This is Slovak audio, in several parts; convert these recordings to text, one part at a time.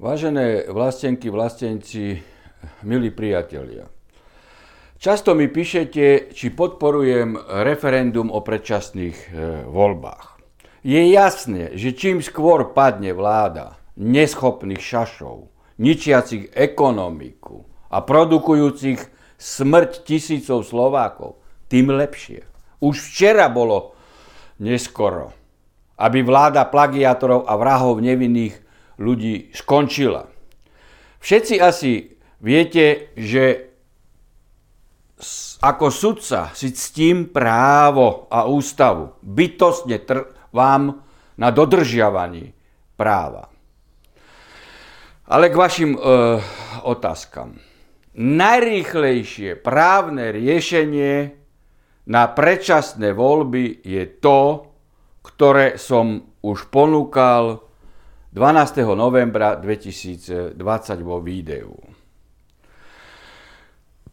Vážené vlastenky, vlastenci, milí priatelia. Často mi píšete, či podporujem referendum o predčasných e, voľbách. Je jasné, že čím skôr padne vláda neschopných šašov, ničiacich ekonomiku a produkujúcich smrť tisícov Slovákov, tým lepšie. Už včera bolo neskoro, aby vláda plagiátorov a vrahov nevinných ľudí skončila. Všetci asi viete, že ako sudca si ctím právo a ústavu. Bytostne trvám na dodržiavaní práva. Ale k vašim e, otázkam. Najrýchlejšie právne riešenie na predčasné voľby je to, ktoré som už ponúkal 12. novembra 2020 vo videu.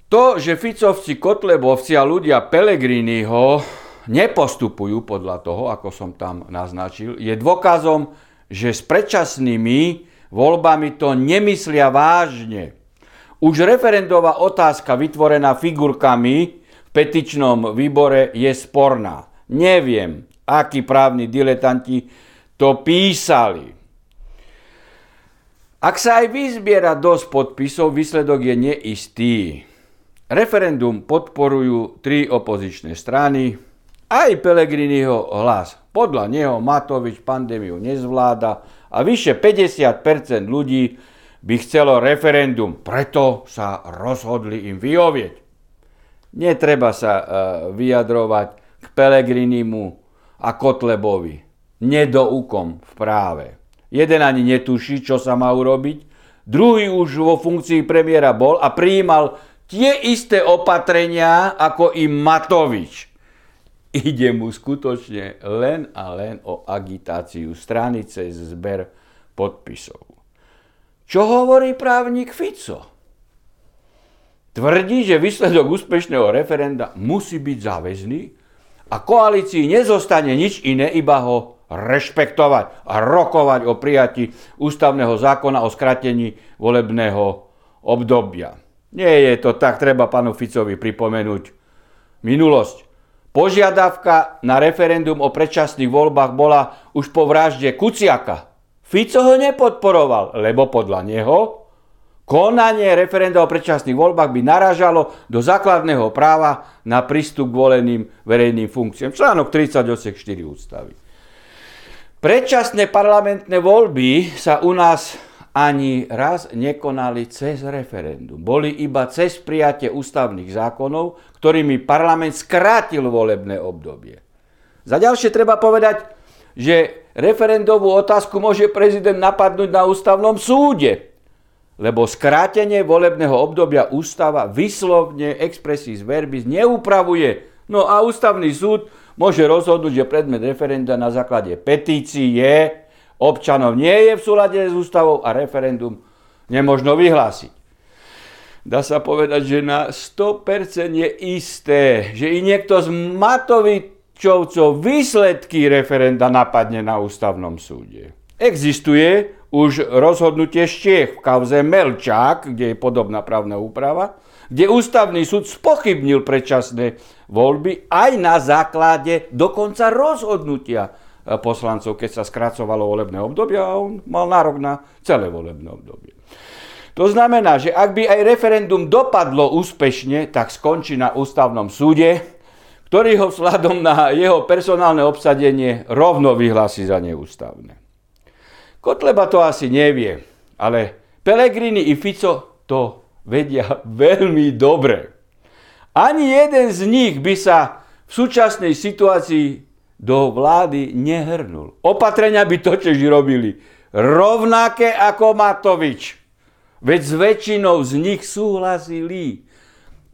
To, že Ficovci, Kotlebovci a ľudia Pelegriniho nepostupujú podľa toho, ako som tam naznačil, je dôkazom, že s predčasnými voľbami to nemyslia vážne. Už referendová otázka vytvorená figurkami v petičnom výbore je sporná. Neviem, akí právni diletanti to písali. Ak sa aj vyzbiera dosť podpisov, výsledok je neistý. Referendum podporujú tri opozičné strany, aj Pelegriniho hlas. Podľa neho Matovič pandémiu nezvláda a vyše 50% ľudí by chcelo referendum, preto sa rozhodli im vyhovieť. Netreba sa uh, vyjadrovať k Pelegrinimu a Kotlebovi, nedoukom v práve. Jeden ani netuší, čo sa má urobiť. Druhý už vo funkcii premiéra bol a prijímal tie isté opatrenia ako i Matovič. Ide mu skutočne len a len o agitáciu strany cez zber podpisov. Čo hovorí právnik Fico? Tvrdí, že výsledok úspešného referenda musí byť záväzný a koalícii nezostane nič iné, iba ho rešpektovať a rokovať o prijati ústavného zákona o skratení volebného obdobia. Nie je to tak, treba pánu Ficovi pripomenúť minulosť. Požiadavka na referendum o predčasných voľbách bola už po vražde Kuciaka. Fico ho nepodporoval, lebo podľa neho konanie referenda o predčasných voľbách by narážalo do základného práva na prístup k voleným verejným funkciám. Článok 38.4 ústavy. Predčasné parlamentné voľby sa u nás ani raz nekonali cez referendum. Boli iba cez prijatie ústavných zákonov, ktorými parlament skrátil volebné obdobie. Za ďalšie treba povedať, že referendovú otázku môže prezident napadnúť na ústavnom súde, lebo skrátenie volebného obdobia ústava vyslovne expressis verbis neupravuje. No a ústavný súd môže rozhodnúť, že predmet referenda na základe petície občanov nie je v súlade s ústavou a referendum nemožno vyhlásiť. Dá sa povedať, že na 100% je isté, že i niekto z Matovičovcov výsledky referenda napadne na ústavnom súde. Existuje už rozhodnutie Štiech v kauze Melčák, kde je podobná právna úprava, kde ústavný súd spochybnil predčasné voľby aj na základe dokonca rozhodnutia e, poslancov, keď sa skracovalo volebné obdobie a on mal nárok na celé volebné obdobie. To znamená, že ak by aj referendum dopadlo úspešne, tak skončí na ústavnom súde, ktorý ho vzhľadom na jeho personálne obsadenie rovno vyhlási za neústavné. Kotleba to asi nevie, ale Pelegrini i Fico to vedia veľmi dobre. Ani jeden z nich by sa v súčasnej situácii do vlády nehrnul. Opatrenia by totiž robili rovnaké ako Matovič. Veď s väčšinou z nich súhlasili.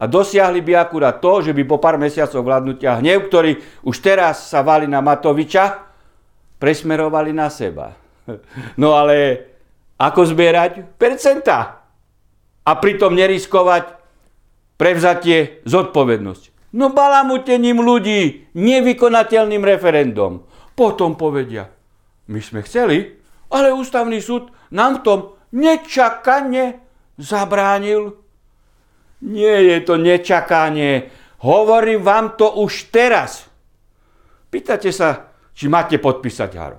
A dosiahli by akurát to, že by po pár mesiacoch vládnutia hnev, ktorý už teraz sa vali na Matoviča, presmerovali na seba. No ale ako zbierať percentá? A pritom neriskovať prevzatie zodpovednosť. No balamutením ľudí, nevykonateľným referendum. Potom povedia, my sme chceli, ale ústavný súd nám v tom nečakane zabránil. Nie je to nečakanie. Hovorím vám to už teraz. Pýtate sa, či máte podpísať Haro.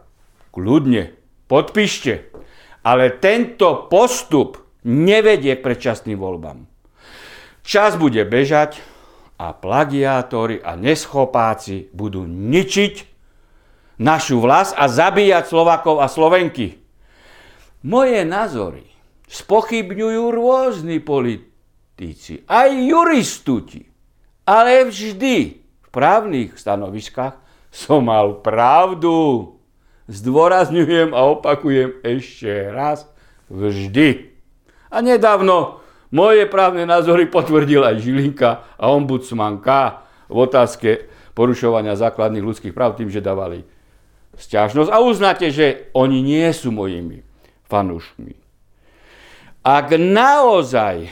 Kľudne, podpíšte. Ale tento postup nevedie k predčasným voľbám. Čas bude bežať a plagiátori a neschopáci budú ničiť našu vlast a zabíjať Slovakov a Slovenky. Moje názory spochybňujú rôzni politici, aj juristuti, ale vždy v právnych stanoviskách som mal pravdu. Zdôrazňujem a opakujem ešte raz, vždy. A nedávno moje právne názory potvrdil aj Žilinka a ombudsmanka v otázke porušovania základných ľudských práv tým, že dávali stiažnosť. A uznáte, že oni nie sú mojimi fanúšmi. Ak naozaj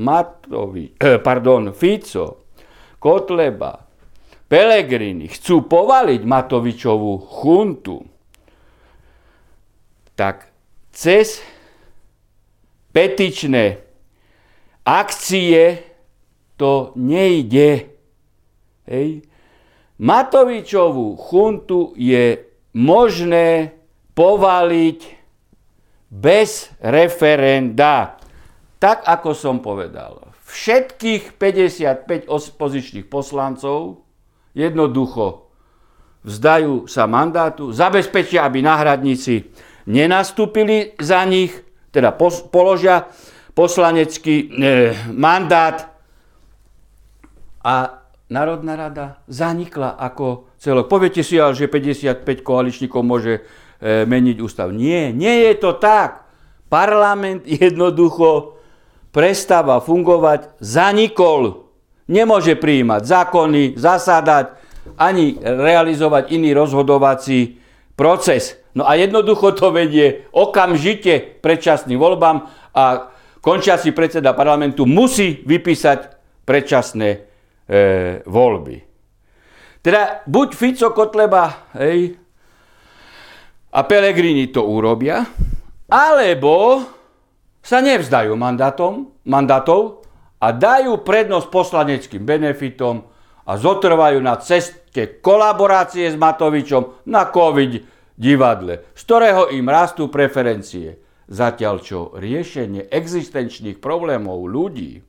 Matovi, eh, pardon, Fico, Kotleba, Pelegrini chcú povaliť Matovičovú chuntu, tak cez petičné akcie, to nejde. Hej. Matovičovú chuntu je možné povaliť bez referenda. Tak, ako som povedal. Všetkých 55 opozičných poslancov jednoducho vzdajú sa mandátu, zabezpečia, aby náhradníci nenastúpili za nich, teda pos, položia poslanecký e, mandát a Národná rada zanikla ako celok. Poviete si ale, že 55 koaličníkov môže e, meniť ústav. Nie, nie je to tak. Parlament jednoducho prestáva fungovať, zanikol. Nemôže prijímať zákony, zasadať, ani realizovať iný rozhodovací proces. No a jednoducho to vedie okamžite predčasným voľbám a končiaci predseda parlamentu musí vypísať predčasné e, voľby. Teda buď Fico, Kotleba hej, a Pelegrini to urobia, alebo sa nevzdajú mandátom, mandátov a dajú prednosť poslaneckým benefitom a zotrvajú na ceste kolaborácie s Matovičom na COVID divadle, z ktorého im rastú preferencie. Zatiaľ čo riešenie existenčných problémov ľudí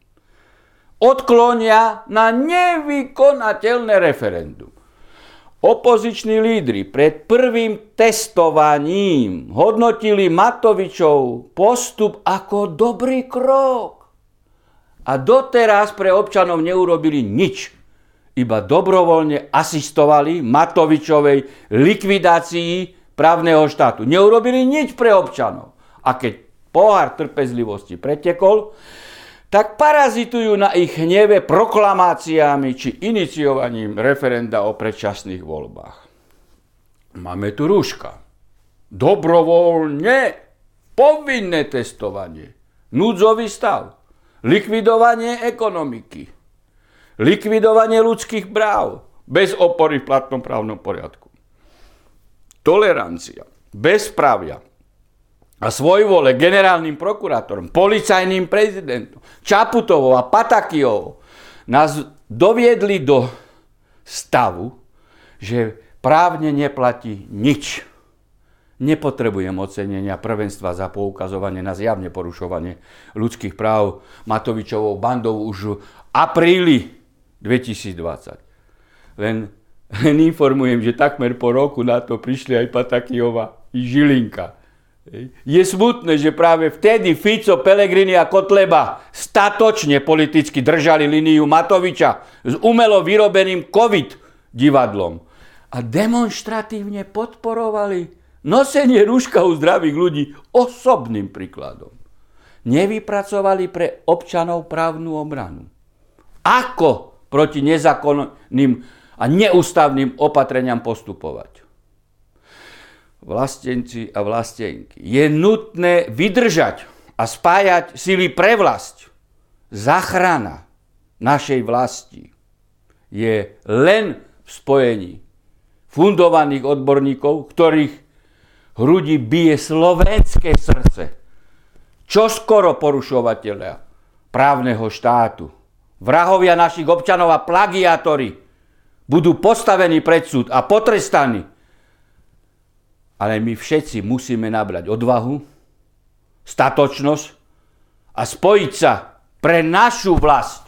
odklonia na nevykonateľné referendum. Opoziční lídry pred prvým testovaním hodnotili Matovičov postup ako dobrý krok. A doteraz pre občanov neurobili nič iba dobrovoľne asistovali Matovičovej likvidácii právneho štátu. Neurobili nič pre občanov. A keď pohár trpezlivosti pretekol, tak parazitujú na ich hneve proklamáciami či iniciovaním referenda o predčasných voľbách. Máme tu rúška. Dobrovoľne povinné testovanie. Núdzový stav. Likvidovanie ekonomiky likvidovanie ľudských práv bez opory v platnom právnom poriadku. Tolerancia, bezprávia a svojvole generálnym prokurátorom, policajným prezidentom, Čaputovou a Patakijovou nás doviedli do stavu, že právne neplatí nič. Nepotrebujem ocenenia prvenstva za poukazovanie na zjavne porušovanie ľudských práv Matovičovou bandou už v apríli 2020. Len, len informujem, že takmer po roku na to prišli aj Patakijova i Žilinka. Je smutné, že práve vtedy Fico, Pelegrini a Kotleba statočne politicky držali líniu Matoviča s umelo vyrobeným COVID divadlom a demonstratívne podporovali nosenie rúška u zdravých ľudí osobným príkladom. Nevypracovali pre občanov právnu obranu. Ako proti nezákonným a neústavným opatreniam postupovať. Vlastenci a vlastenky, je nutné vydržať a spájať sily pre vlast. Zachrana našej vlasti je len v spojení fundovaných odborníkov, ktorých hrudi bije slovenské srdce. Čo skoro porušovateľia právneho štátu, vrahovia našich občanov a plagiátori budú postavení pred súd a potrestaní. Ale my všetci musíme nabrať odvahu, statočnosť a spojiť sa pre našu vlast